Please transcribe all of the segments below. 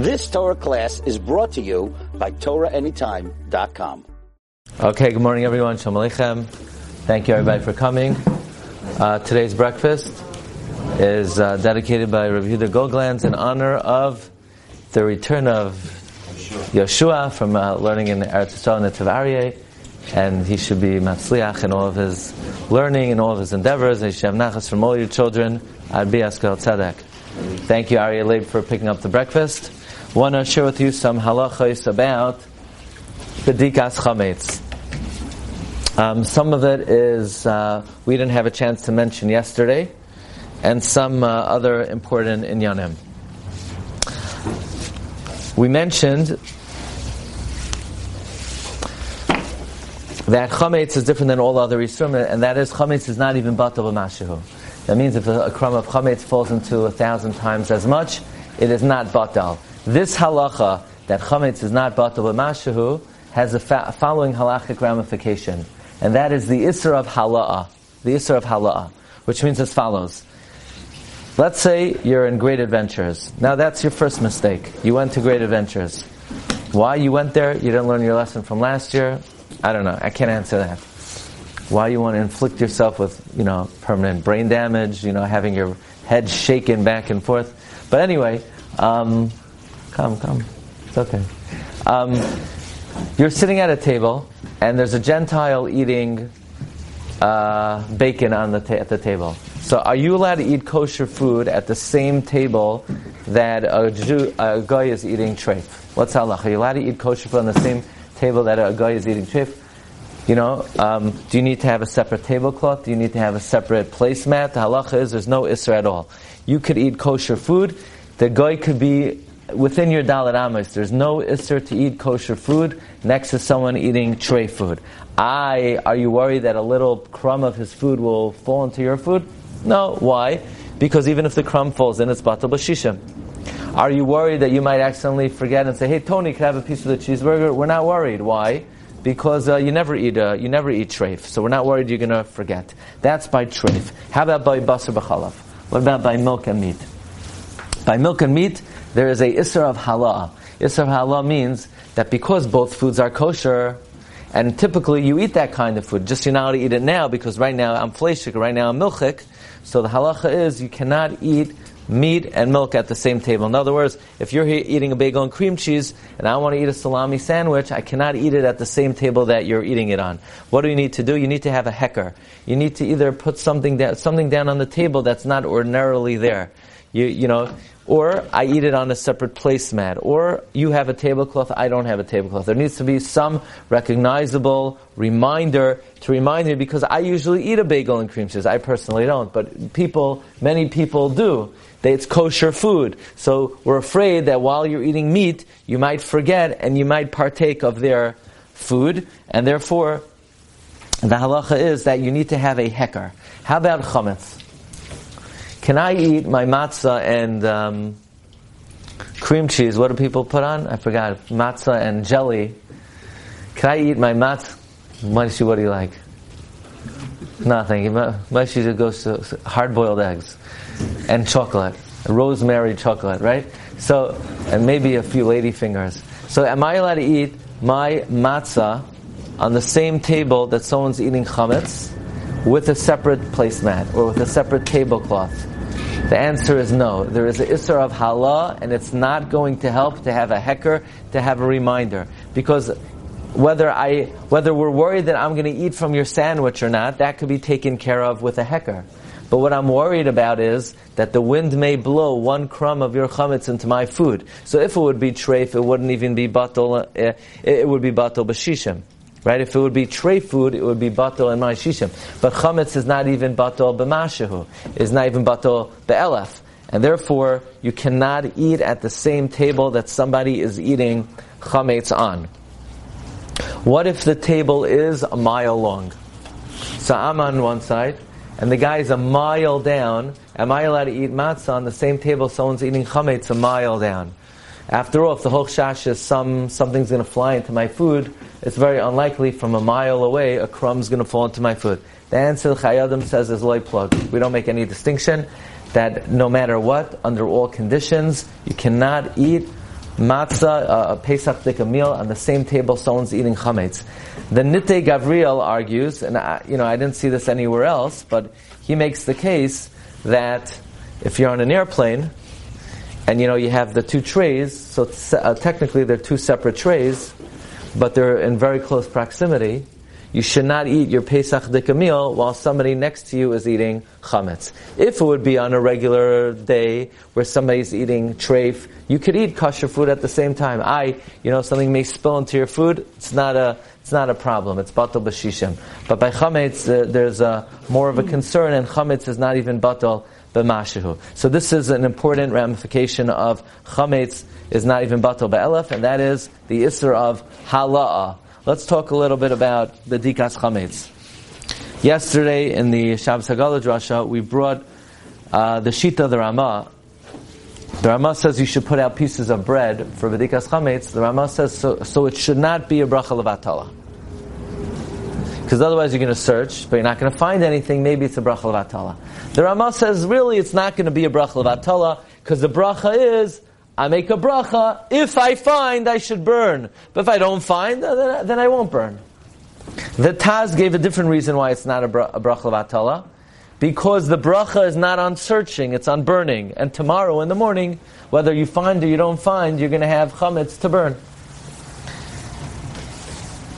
This Torah class is brought to you by TorahAnytime.com. Okay, good morning everyone. Shalom Aleichem. Thank you everybody for coming. Uh, today's breakfast is uh, dedicated by Rav Yehuda Goglanz in honor of the return of Yeshua from uh, learning in Eretz Yisrael and Aryeh, and he should be matzliach in all of his learning and all of his endeavors. Have nachas from all your children. I'd Tzedek. Thank you, Aryeh Leib, for picking up the breakfast. Want to share with you some halachos about bedikas chametz. Um, some of it is uh, we didn't have a chance to mention yesterday, and some uh, other important inyanim. We mentioned that chametz is different than all other isurim, and that is chametz is not even batal b'mashahu. That means if a, a crumb of chametz falls into a thousand times as much, it is not batal. This halacha that chametz is not batal b'mashahu has a fa- following halachic ramification, and that is the isra of hala'a, the isra of hala'a, which means as follows. Let's say you're in Great Adventures. Now that's your first mistake. You went to Great Adventures. Why you went there? You didn't learn your lesson from last year. I don't know. I can't answer that. Why you want to inflict yourself with, you know, permanent brain damage, you know, having your head shaken back and forth. But anyway, um, come, come. It's okay. Um, you're sitting at a table, and there's a Gentile eating uh, bacon on the ta- at the table. So, are you allowed to eat kosher food at the same table that a, Jew, a guy is eating treif? What's halach? Are you allowed to eat kosher food on the same table that a guy is eating treif? You know, um, do you need to have a separate tablecloth? Do you need to have a separate placemat? The halacha is there's no isra at all. You could eat kosher food. The guy could be within your daled amos. There's no isser to eat kosher food next to someone eating tray food. I, are you worried that a little crumb of his food will fall into your food? No. Why? Because even if the crumb falls in, it's batal b'shishim. Are you worried that you might accidentally forget and say, "Hey, Tony, can I have a piece of the cheeseburger?" We're not worried. Why? Because uh, you never eat uh, you never eat treif, so we're not worried you're going to forget. That's by treif. How about by basar b'chalav? What about by milk and meat? By milk and meat, there is a isser of halah. Isser of halah means that because both foods are kosher, and typically you eat that kind of food, just you're not allowed to eat it now because right now I'm fleshik, right now I'm milchik. So the halacha is you cannot eat meat and milk at the same table. In other words, if you're eating a bagel and cream cheese and I want to eat a salami sandwich, I cannot eat it at the same table that you're eating it on. What do you need to do? You need to have a hecker. You need to either put something down, something down on the table that's not ordinarily there. You, you know, or I eat it on a separate placemat, or you have a tablecloth, I don't have a tablecloth. There needs to be some recognizable reminder to remind me because I usually eat a bagel and cream cheese. I personally don't, but people, many people do. They, it's kosher food. So we're afraid that while you're eating meat, you might forget and you might partake of their food, and therefore, the halacha is that you need to have a hecker. How about chametz? Can I eat my matzah and um, cream cheese? What do people put on? I forgot. Matzah and jelly. Can I eat my matzah? Maishi, what do you like? Nothing. Maishi goes to hard-boiled eggs and chocolate, rosemary chocolate, right? So, and maybe a few lady fingers. So, am I allowed to eat my matzah on the same table that someone's eating chametz with a separate placemat or with a separate tablecloth? The answer is no. There is an isser of halah, and it's not going to help to have a hecker, to have a reminder. Because whether I, whether we're worried that I'm going to eat from your sandwich or not, that could be taken care of with a hecker. But what I'm worried about is that the wind may blow one crumb of your chametz into my food. So if it would be treif, it wouldn't even be batal, uh, it would be batal b'shishim. Right? If it would be tray food, it would be batal and my shishim. But chametz is not even batal b'mashahu. It's not even batal be'elef. And therefore, you cannot eat at the same table that somebody is eating chametz on. What if the table is a mile long? So I'm on one side, and the guy is a mile down. Am I allowed to eat matzah on the same table someone's eating chametz a mile down? After all, if the whole shash is some, something's going to fly into my food, it's very unlikely from a mile away a crumb's going to fall into my food. The answer Chayei Adam says is loy plug. We don't make any distinction that no matter what, under all conditions, you cannot eat matzah, uh, a Pesach dika meal, on the same table someone's eating chametz. The Nitei Gavriel argues, and I, you know I didn't see this anywhere else, but he makes the case that if you're on an airplane and you know you have the two trays, so uh, technically they're two separate trays, but they're in very close proximity. You should not eat your Pesach Dika meal while somebody next to you is eating chametz. If it would be on a regular day where somebody's eating treif, you could eat kosher food at the same time. I, you know, something may spill into your food. It's not a, it's not a problem. It's batal b'shishim. But by chametz, uh, there's a, more of a concern, and chametz is not even batal b'mashihu. So this is an important ramification of chametz is not even batal ba'elef, and that is the isser of hala'a. Let's talk a little bit about bedikas chametz. Yesterday in the Shabbos Hagadol drasha, we brought uh, the shita of the Ramah. The Ramah says you should put out pieces of bread for v'dikas chametz. The Ramah says so, so it should not be a bracha levatala. Because otherwise you're going to search, but you're not going to find anything. Maybe it's a bracha levatala. The Ramah says really it's not going to be a bracha levatala because the bracha is I make a bracha. If I find, I should burn. But if I don't find, then, then I won't burn. The Taz gave a different reason why it's not a, bra- a bracha levatala. Because the bracha is not on searching, it's on burning. And tomorrow in the morning, whether you find or you don't find, you're going to have chametz to burn.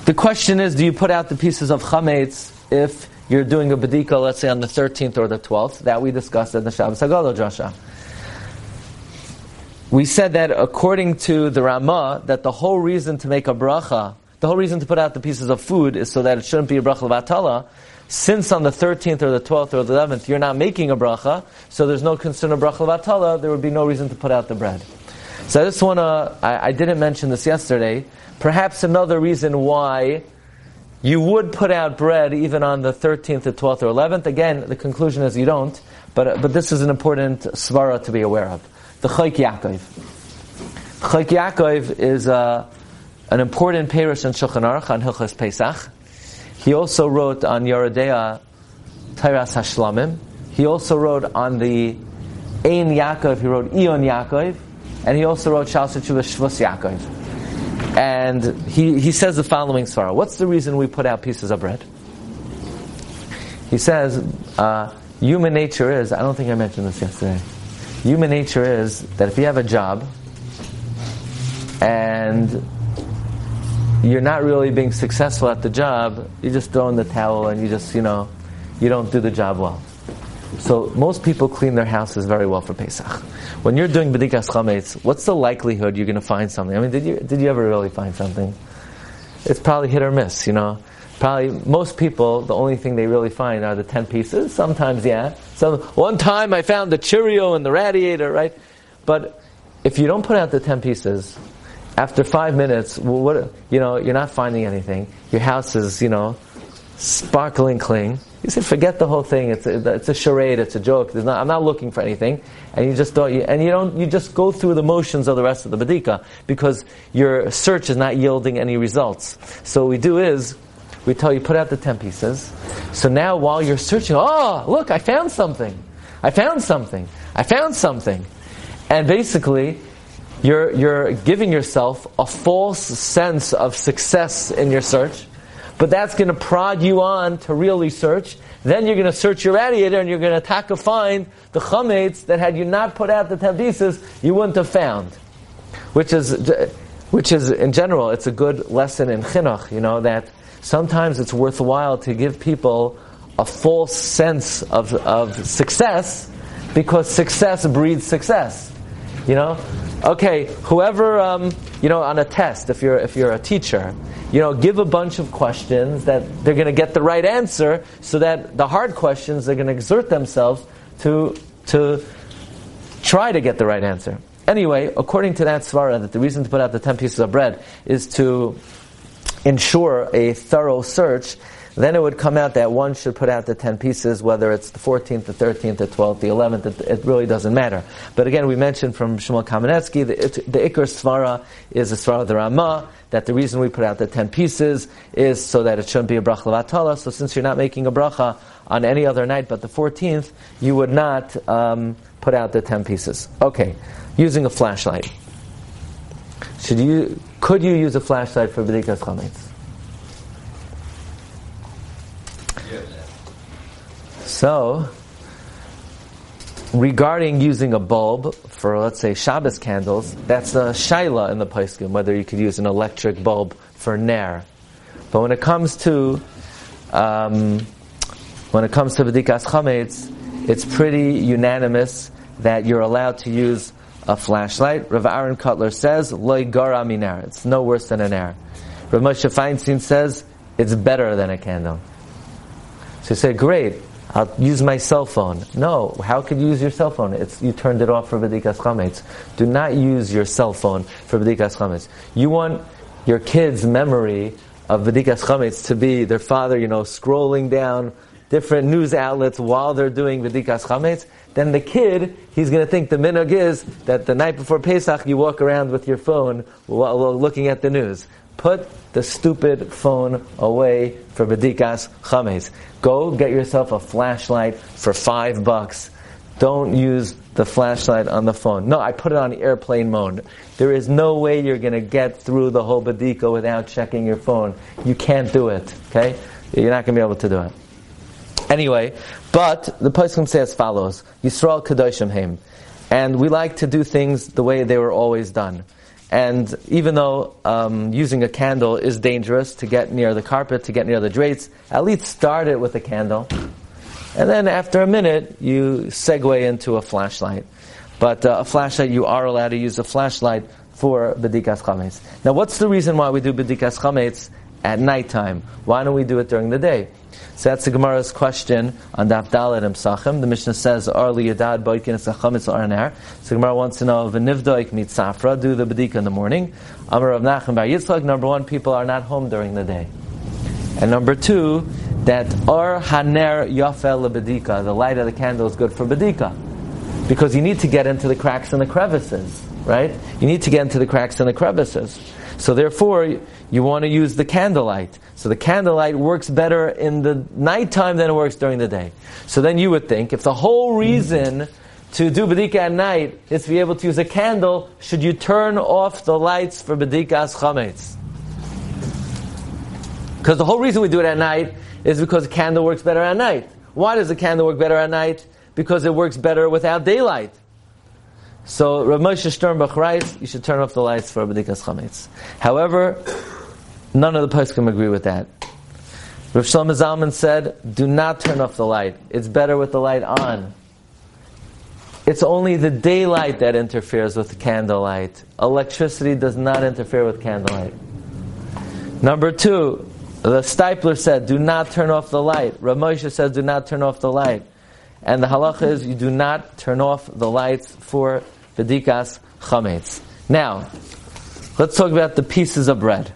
The question is, do you put out the pieces of chametz if you're doing a bedika, let's say on the 13th or the 12th? That we discussed in the Shabbos Hagadol Drasha. We said that according to the Ramah, that the whole reason to make a bracha, the whole reason to put out the pieces of food is so that it shouldn't be a bracha levatala. Since on the 13th or the 12th or the 11th you're not making a bracha, so there's no concern of bracha levatala, there would be no reason to put out the bread. So I just want to, I, I didn't mention this yesterday, Perhaps another reason why you would put out bread even on the 13th, or 12th, or 11th. Again, the conclusion is you don't, but, but this is an important svara to be aware of. The Chayk Yaakov. Chayk Yaakov is uh, an important parish in Shulchan Aruch on Hilchas Pesach. He also wrote on Yoreh Deah Tairas Hashlamim. He also wrote on the Ein Yaakov, he wrote Iyun Yaakov, and he also wrote Shal Shvus Yaakov. And he, he says the following svara. What's the reason we put out pieces of bread? He says, uh, human nature is, I don't think I mentioned this yesterday. Human nature is that if you have a job and you're not really being successful at the job, you just throw in the towel and you just, you know, you don't do the job well. So most people clean their houses very well for Pesach. When you're doing bedikas chametz, what's the likelihood you're going to find something? I mean, did you did you ever really find something? It's probably hit or miss, you know. Probably most people, the only thing they really find are the ten pieces. Sometimes, yeah. So one time I found the Cheerio in the radiator, right? But if you don't put out the ten pieces, after five minutes, well, what you know, you're not finding anything. Your house is, you know, sparkling clean. You said, forget the whole thing. It's a, it's a charade. It's a joke. Not, I'm not looking for anything. And you just don't, you, and you don't, you just go through the motions of the rest of the badika because your search is not yielding any results. So what we do is, we tell you, put out the 10 pieces. So now while you're searching, oh, look, I found something. I found something. I found something. And basically, you're, you're giving yourself a false sense of success in your search but that's going to prod you on to really search. Then you're going to search your radiator and you're going to attack a find the chametz that had you not put out the pieces, you wouldn't have found. Which is, which is in general, it's a good lesson in chinuch. You know that sometimes it's worthwhile to give people a false sense of, of success because success breeds success. You know, okay, whoever um, you know on a test, if you're if you're a teacher you know, give a bunch of questions that they're going to get the right answer, so that the hard questions they're going to exert themselves to to try to get the right answer. Anyway, according to that svara, that the reason to put out the ten pieces of bread is to ensure a thorough search then it would come out that one should put out the 10 pieces, whether it's the 14th, the 13th, the 12th, the 11th, it, it really doesn't matter. But again, we mentioned from Shmuel Kamenetsky, the, the Iker Svara is the Svara of the Ramah, that the reason we put out the 10 pieces is so that it shouldn't be a bracha levatala. So since you're not making a bracha on any other night but the 14th, you would not um, put out the 10 pieces. Okay, using a flashlight. should you, could you use a flashlight for B'dikas Chametz? So, regarding using a bulb for, let's say, Shabbos candles, that's a shaila in the Paiskim, whether you could use an electric bulb for Nair. But when it comes to, um, when it comes to B'dikas Chametz, it's pretty unanimous that you're allowed to use a flashlight. Rav Aaron Kotler says, Loi gara minar. It's no worse than an air. Rav Moshe Feinstein says, it's better than a candle. So you say, great, I'll use my cell phone. No, how could you use your cell phone? It's, you turned it off for B'dikas Chametz. Do not use your cell phone for B'dikas Chametz. You want your kid's memory of B'dikas Chametz to be their father, you know, scrolling down different news outlets while they're doing B'dikas Chametz. Then the kid, he's going to think the minhag is that the night before Pesach you walk around with your phone while looking at the news. Put the stupid phone away for B'dikas Chametz. Go get yourself a flashlight for five bucks. Don't use the flashlight on the phone. No, I put it on airplane mode. There is no way you're going to get through the whole Badika without checking your phone. You can't do it, okay? You're not going to be able to do it. Anyway, but the Poskim say as follows: Yisrael Kadoshim Heim, and we like to do things the way they were always done. And even though um, using a candle is dangerous to get near the carpet, to get near the drapes, at least start it with a candle. And then after a minute, you segue into a flashlight. But uh, a flashlight, you are allowed to use a flashlight for Bedikas Chametz. Now, what's the reason why we do Bedikas Chametz at nighttime? Why don't we do it during the day? So that's the Gemara's question on Daf Dalet and Psachim. The Mishnah says, "Arli yadad boikin esachamitz arner." So Gemara wants to know, if "V'nivdoik meet safra." Do the bedika in the morning. Amar of Nachman Bar Yitzchak. Number one, people are not home during the day, and number two, that ar haner yafel bedika. The light of the candle is good for bedika, because you need to get into the cracks and the crevices, right? You need to get into the cracks and the crevices. So therefore, you want to use the candlelight. So the candlelight works better in the nighttime than it works during the day. So then you would think, if the whole reason to do Badika at night is to be able to use a candle, should you turn off the lights for Badikas Chametz? Because the whole reason we do it at night is because a candle works better at night. Why does a candle work better at night? Because it works better without daylight. So Rav Moshe Sternbuch writes, you should turn off the lights for Badikas Chametz. However, None of the poskim agree with that. Rav Shlomo Zalman said, "Do not turn off the light. It's better with the light on. It's only the daylight that interferes with the candlelight. Electricity does not interfere with candlelight." Number two, the Steipler said, "Do not turn off the light." Rav Moshe says, "Do not turn off the light." And the halacha is, you do not turn off the lights for bedikas chametz. Now, let's talk about the pieces of bread.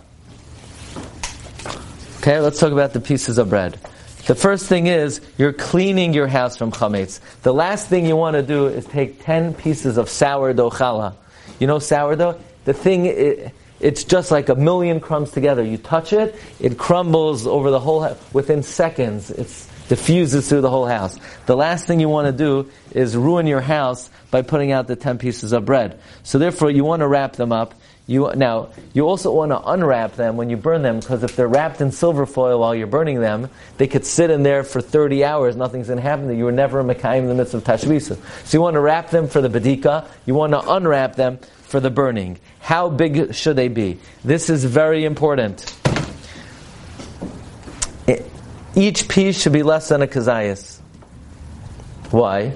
Okay, let's talk about the pieces of bread. The first thing is you're cleaning your house from chametz. The last thing you want to do is take ten pieces of sourdough challah. You know sourdough? The thing, it, it's just like a million crumbs together. You touch it, it crumbles over the whole house within seconds. It diffuses through the whole house. The last thing you want to do is ruin your house by putting out the ten pieces of bread. So therefore, you want to wrap them up. You, now, you also want to unwrap them when you burn them, because if they're wrapped in silver foil while you're burning them, they could sit in there for 30 hours, nothing's going to happen. You were never Mekayim the mitzvah of Tashvisu. So you want to wrap them for the Badika, you want to unwrap them for the burning. How big should they be? This is very important. Each piece should be less than a kazayas. Why?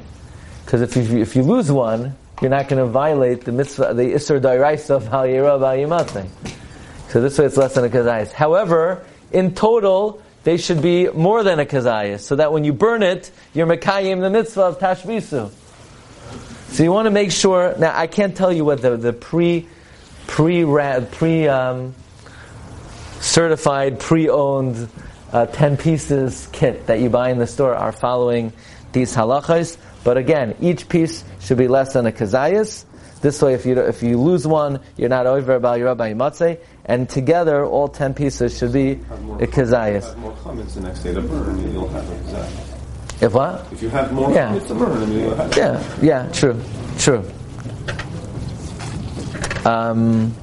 Because if you, if you lose one, you're not going to violate the mitzvah, the Isser Dairaisa of Hal So this way it's less than a kazayas. However, in total, they should be more than a kazayas, so that when you burn it, you're mekayim the mitzvah of tashvisu. So you want to make sure. Now, I can't tell you what the, the pre pre pre um, certified pre owned uh, ten pieces kit that you buy in the store are following these halachas. But again, each piece should be less than a kazayas. This way, if you if you lose one, you're not over about your rabbi matzeh, and together all ten pieces should be a kazayas. more comments the next day to burn, you'll have a kazayas. If what? If you have more yeah. to burn, you'll have. Yeah, yeah, true, true. Um,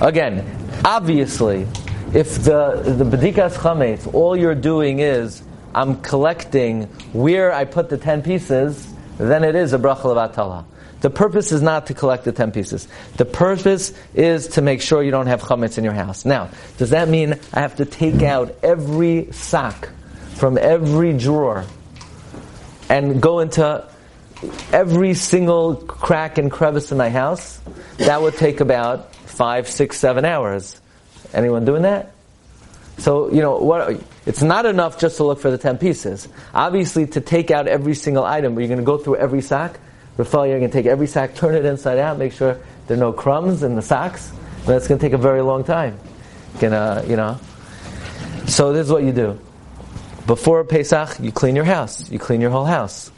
Again, obviously, if the the bedikas chametz, all you're doing is I'm collecting where I put the ten pieces, then it is a bracha levatala. The purpose is not to collect the ten pieces. The purpose is to make sure you don't have chametz in your house. Now, does that mean I have to take out every sock from every drawer and go into every single crack and crevice in my house? That would take about five, six, seven hours. Anyone doing that? So, you know, what, it's not enough just to look for the 10 pieces. Obviously, to take out every single item, you're going to go through every sack. Rafael, you're going to take every sack, turn it inside out, make sure there are no crumbs in the socks. That's going to take a very long time. Gonna, you know. So this is what you do. Before Pesach, you clean your house. You clean your whole house.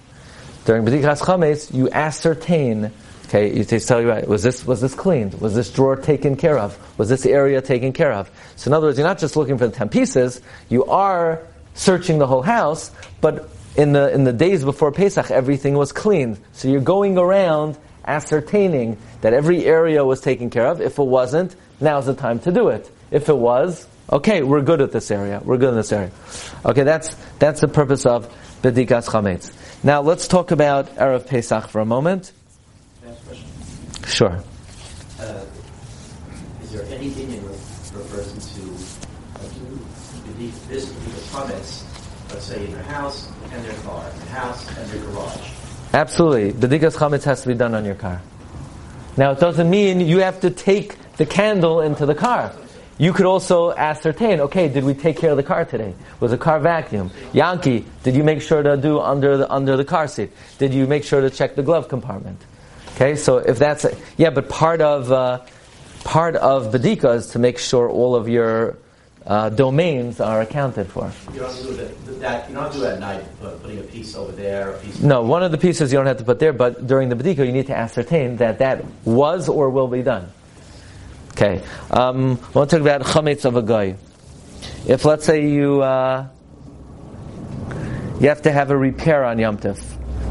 During B'dikas Chametz, you ascertain Okay, you tell you right. Was this was this cleaned? Was this drawer taken care of? Was this area taken care of? So in other words, you're not just looking for the ten pieces. You are searching the whole house, but in the in the days before Pesach, everything was cleaned. So you're going around ascertaining that every area was taken care of. If it wasn't, now's the time to do it. If it was, okay, we're good at this area. We're good in this area. Okay, that's that's the purpose of Bedikas Chametz. Now let's talk about Erev Pesach for a moment. Sure. Uh, is there anything in refers to uh, this the comments, let's say in their house and their car, their house and their garage? Absolutely. The Bedikas chametz has to be done on your car. Now it doesn't mean you have to take the candle into the car. You could also ascertain, okay, did we take care of the car today? Was the car vacuum? Yankee, did you make sure to do under the, under the car seat? Did you make sure to check the glove compartment? Okay, so if that's a, yeah, but part of uh, part of Badika is to make sure all of your uh, domains are accounted for. You don't do that. You don't do that at night, but putting a piece over there. A piece no, one of the pieces you don't have to put there, but during the Badika you need to ascertain that that was or will be done. Okay, um, I want to talk about chametz of a guy. If let's say you uh, you have to have a repair on Yom Tif,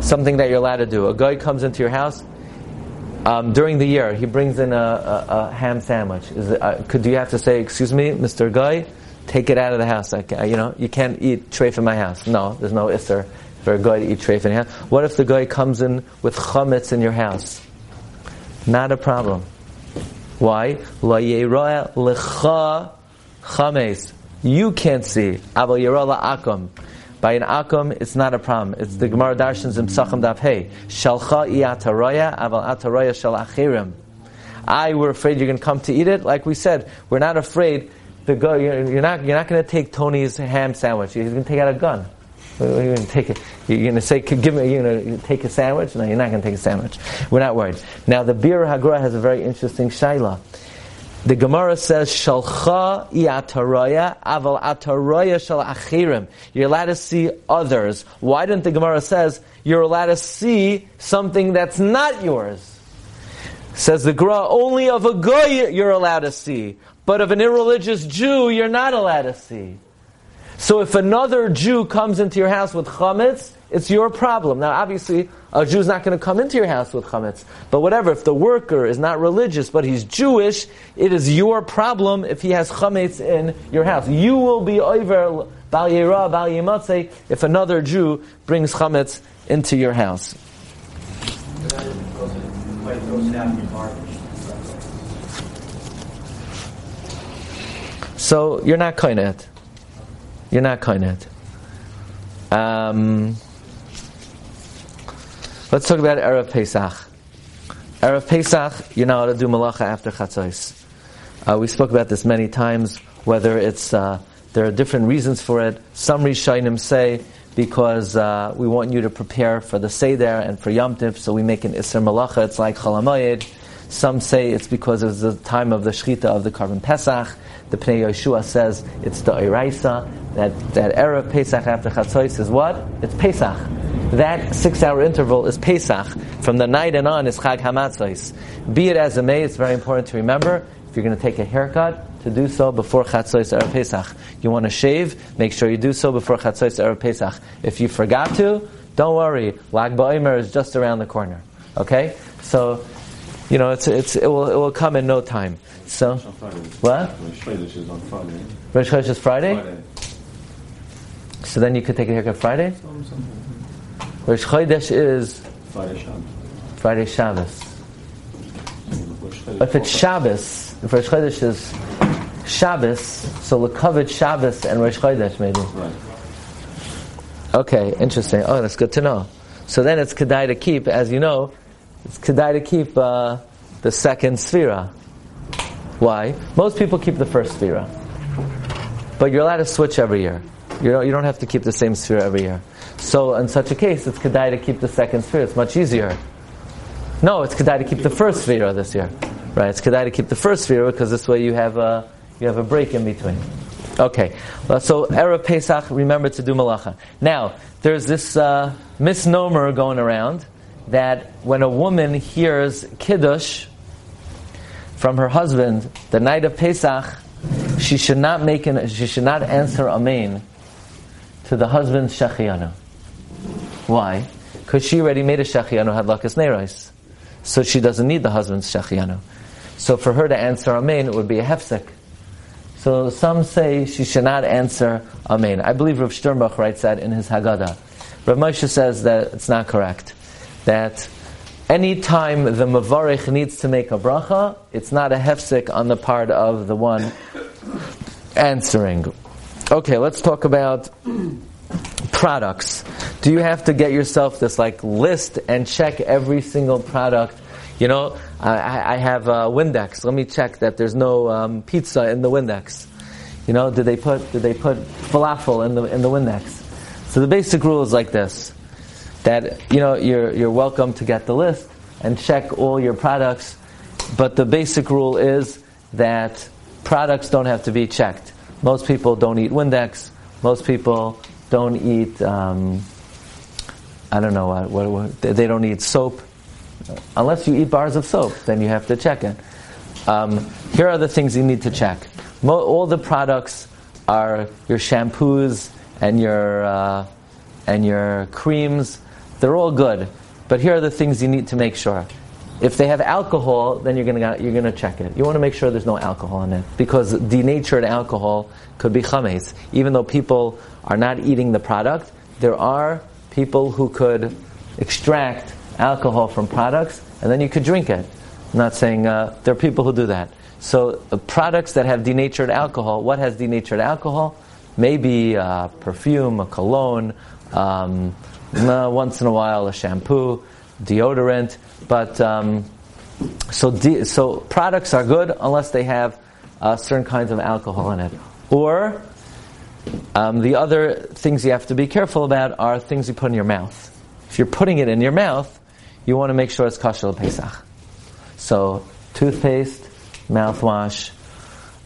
something that you're allowed to do. A guy comes into your house um, during the year, he brings in a, a, a ham sandwich. It, uh, could do you have to say, "Excuse me, Mister Guy, take it out of the house"? You know, you can't eat treif in my house. No, there's no isser for a guy to eat treif in your house. What if the guy comes in with chametz in your house? Not a problem. Why? La lecha chametz. You can't see. Abel yera akum. By an akum, it's not a problem. It's the Gemara Darshans in Psachim Daf Hey. Shalcha iataraya, aval ataraya shal achirim. I were afraid you're going to come to eat it. Like we said, we're not afraid to go. You're not. You're not going to take Tony's ham sandwich. He's going to take out a gun. You're going to take it. You're going to say, "Give me." Going to take a sandwich. No, you're not going to take a sandwich. We're not worried. Now, the Biur HaGra has a very interesting shaila. The Gemara says, Shalcha iataraya, aval ataraya shal achirim. You're allowed to see others. Why didn't the Gemara says, you're allowed to see something that's not yours? Says the Gemara, only of a goy you're allowed to see. But of an irreligious Jew, you're not allowed to see. So if another Jew comes into your house with chametz, it's your problem. Now, obviously, a Jew's not going to come into your house with chametz. But whatever, if the worker is not religious, but he's Jewish, it is your problem if he has chametz in your house. You will be over bal yera, bal yimatze, if another Jew brings chametz into your house. So you're not kainet. You're not kainet. Um, Let's talk about Erev Pesach. Erev Pesach, you're not allowed to do malacha after Chatzos. Uh, we spoke about this many times, whether it's, uh, there are different reasons for it. Some Rishonim say because uh, we want you to prepare for the Seder and for Yom Tif, so we make an Isser Malacha, it's like Chol Hamoed. Some say it's because it's the time of the Shechita of the Korban Pesach. The Pnei Yeshua says it's the Iraisa, that, that Erev Pesach after Chatzos is what? It's Pesach that six hour interval is Pesach. From the night and on is Chag Hamatzos. Be it as it may, it's very important to remember if you're going to take a haircut, to do so before Chatzos Erev Pesach. You want to shave, make sure you do so before Chatzos Erev Pesach. If you forgot to, don't worry. Lag BaOmer is just around the corner. Okay? So, you know, it's, it's, it, will, it will come in no time. So, what? Rosh Chodesh is on Friday. Rosh Chodesh is Friday? Friday. So then you could take a haircut Friday? Rosh Chodesh is Friday Shabbos. If it's Shabbos, if Rosh Chodesh is Shabbos, so Lekavod Shabbos and Rosh Chodesh maybe. Right. Okay, interesting. Oh, that's good to know. So then it's Kedai to keep, as you know, it's Kedai to keep uh, the second Sphira. Why? Most people keep the first Sphira. But you're allowed to switch every year. You don't, you don't have to keep the same Sphira every year. So in such a case, it's Kedai to keep the second Sphira. It's much easier. No, it's Kedai to keep the first Sphira this year. Right, it's Kedai to keep the first Sphira because this way you have a, you have a break in between. Okay, well, so Erev Pesach, remember to do malacha. Now, there's this uh, misnomer going around that when a woman hears Kiddush from her husband the night of Pesach, she should not make an, she should not answer Amen to the husband's Shechianu. Why? Because she already made a Shechianu hadlakas neiros. So she doesn't need the husband's Shechianu. So for her to answer Amen, it would be a hefsek. So some say she should not answer Amen. I believe Rav Sternbuch writes that in his Haggadah. Rav Moshe says that it's not correct. That any time the Mavarich needs to make a bracha, it's not a hefsek on the part of the one answering. Okay, let's talk about products. Do you have to get yourself this like list and check every single product? You know, I, I have a Windex. Let me check that there's no um, pizza in the Windex. You know, did they put did they put falafel in the in the Windex? So the basic rule is like this: that you know you're you're welcome to get the list and check all your products, but the basic rule is that products don't have to be checked. Most people don't eat Windex. Most people don't eat. Um, I don't know what, what, what they don't eat soap, unless you eat bars of soap. Then you have to check it. Um, here are the things you need to check. Mo- all the products are your shampoos and your uh, and your creams. They're all good, but here are the things you need to make sure. If they have alcohol, then you're gonna you're gonna check it. You want to make sure there's no alcohol in it because denatured alcohol could be chametz. Even though people are not eating the product, there are people who could extract alcohol from products and then you could drink it. I'm not saying uh, there are people who do that. So uh, products that have denatured alcohol, what has denatured alcohol? Maybe uh, perfume, a cologne, um, uh, once in a while a shampoo, deodorant, but um, so de- so products are good unless they have uh, certain kinds of alcohol in it, or um, the other things you have to be careful about are things you put in your mouth. If you're putting it in your mouth, you want to make sure it's kosher Pesach. So toothpaste, mouthwash.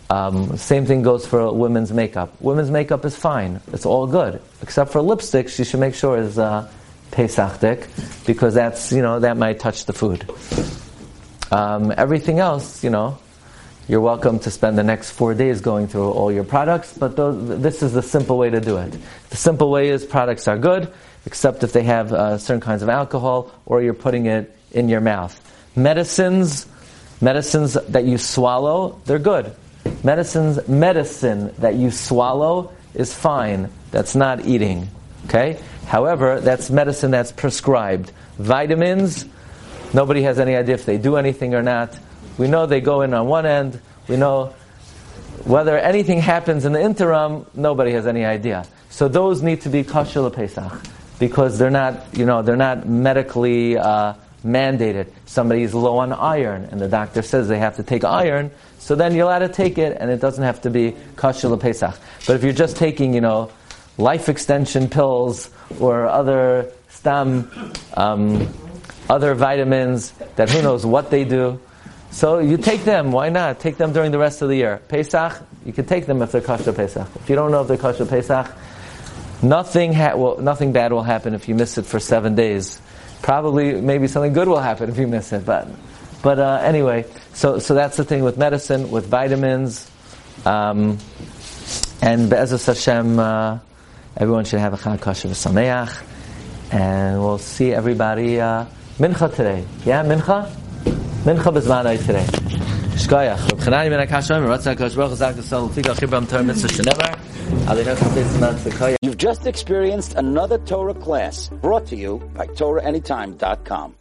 Um, same thing goes for women's makeup. Women's makeup is fine; it's all good, except for lipsticks. You should make sure is uh, Pesachdik because that's you know that might touch the food. Um, everything else, you know, you're welcome to spend the next four days going through all your products, but those, this is the simple way to do it. The simple way is products are good, except if they have uh, certain kinds of alcohol or you're putting it in your mouth. Medicines, medicines that you swallow, they're good. Medicines, medicine that you swallow is fine. That's not eating. Okay? However, that's medicine that's prescribed. Vitamins, nobody has any idea if they do anything or not. We know they go in on one end. We know whether anything happens in the interim, nobody has any idea. So those need to be kosher Pesach because they're not, you know, they're not medically uh, mandated. Somebody is low on iron, and the doctor says they have to take iron. So then you're allowed to take it, and it doesn't have to be kosher Pesach. But if you're just taking, you know, life extension pills or other stam, um, other vitamins that who knows what they do. So you take them. Why not? Take them during the rest of the year. Pesach, you can take them if they're kosher Pesach. If you don't know if they're kosher Pesach, nothing ha- well, nothing bad will happen if you miss it for seven days. Probably, maybe something good will happen if you miss it. But, but uh, anyway, so so that's the thing with medicine, with vitamins, um, and B'ezras Hashem. Uh, everyone should have a Chag kosher v'sameach, and we'll see everybody uh, mincha today. Yeah, mincha. Mincha b'zmanai today. Shkoyach. Reb Chanani ben Tika Torah Mitzvah Tzikoyach. You've just experienced another Torah class brought to you by TorahAnytime.com.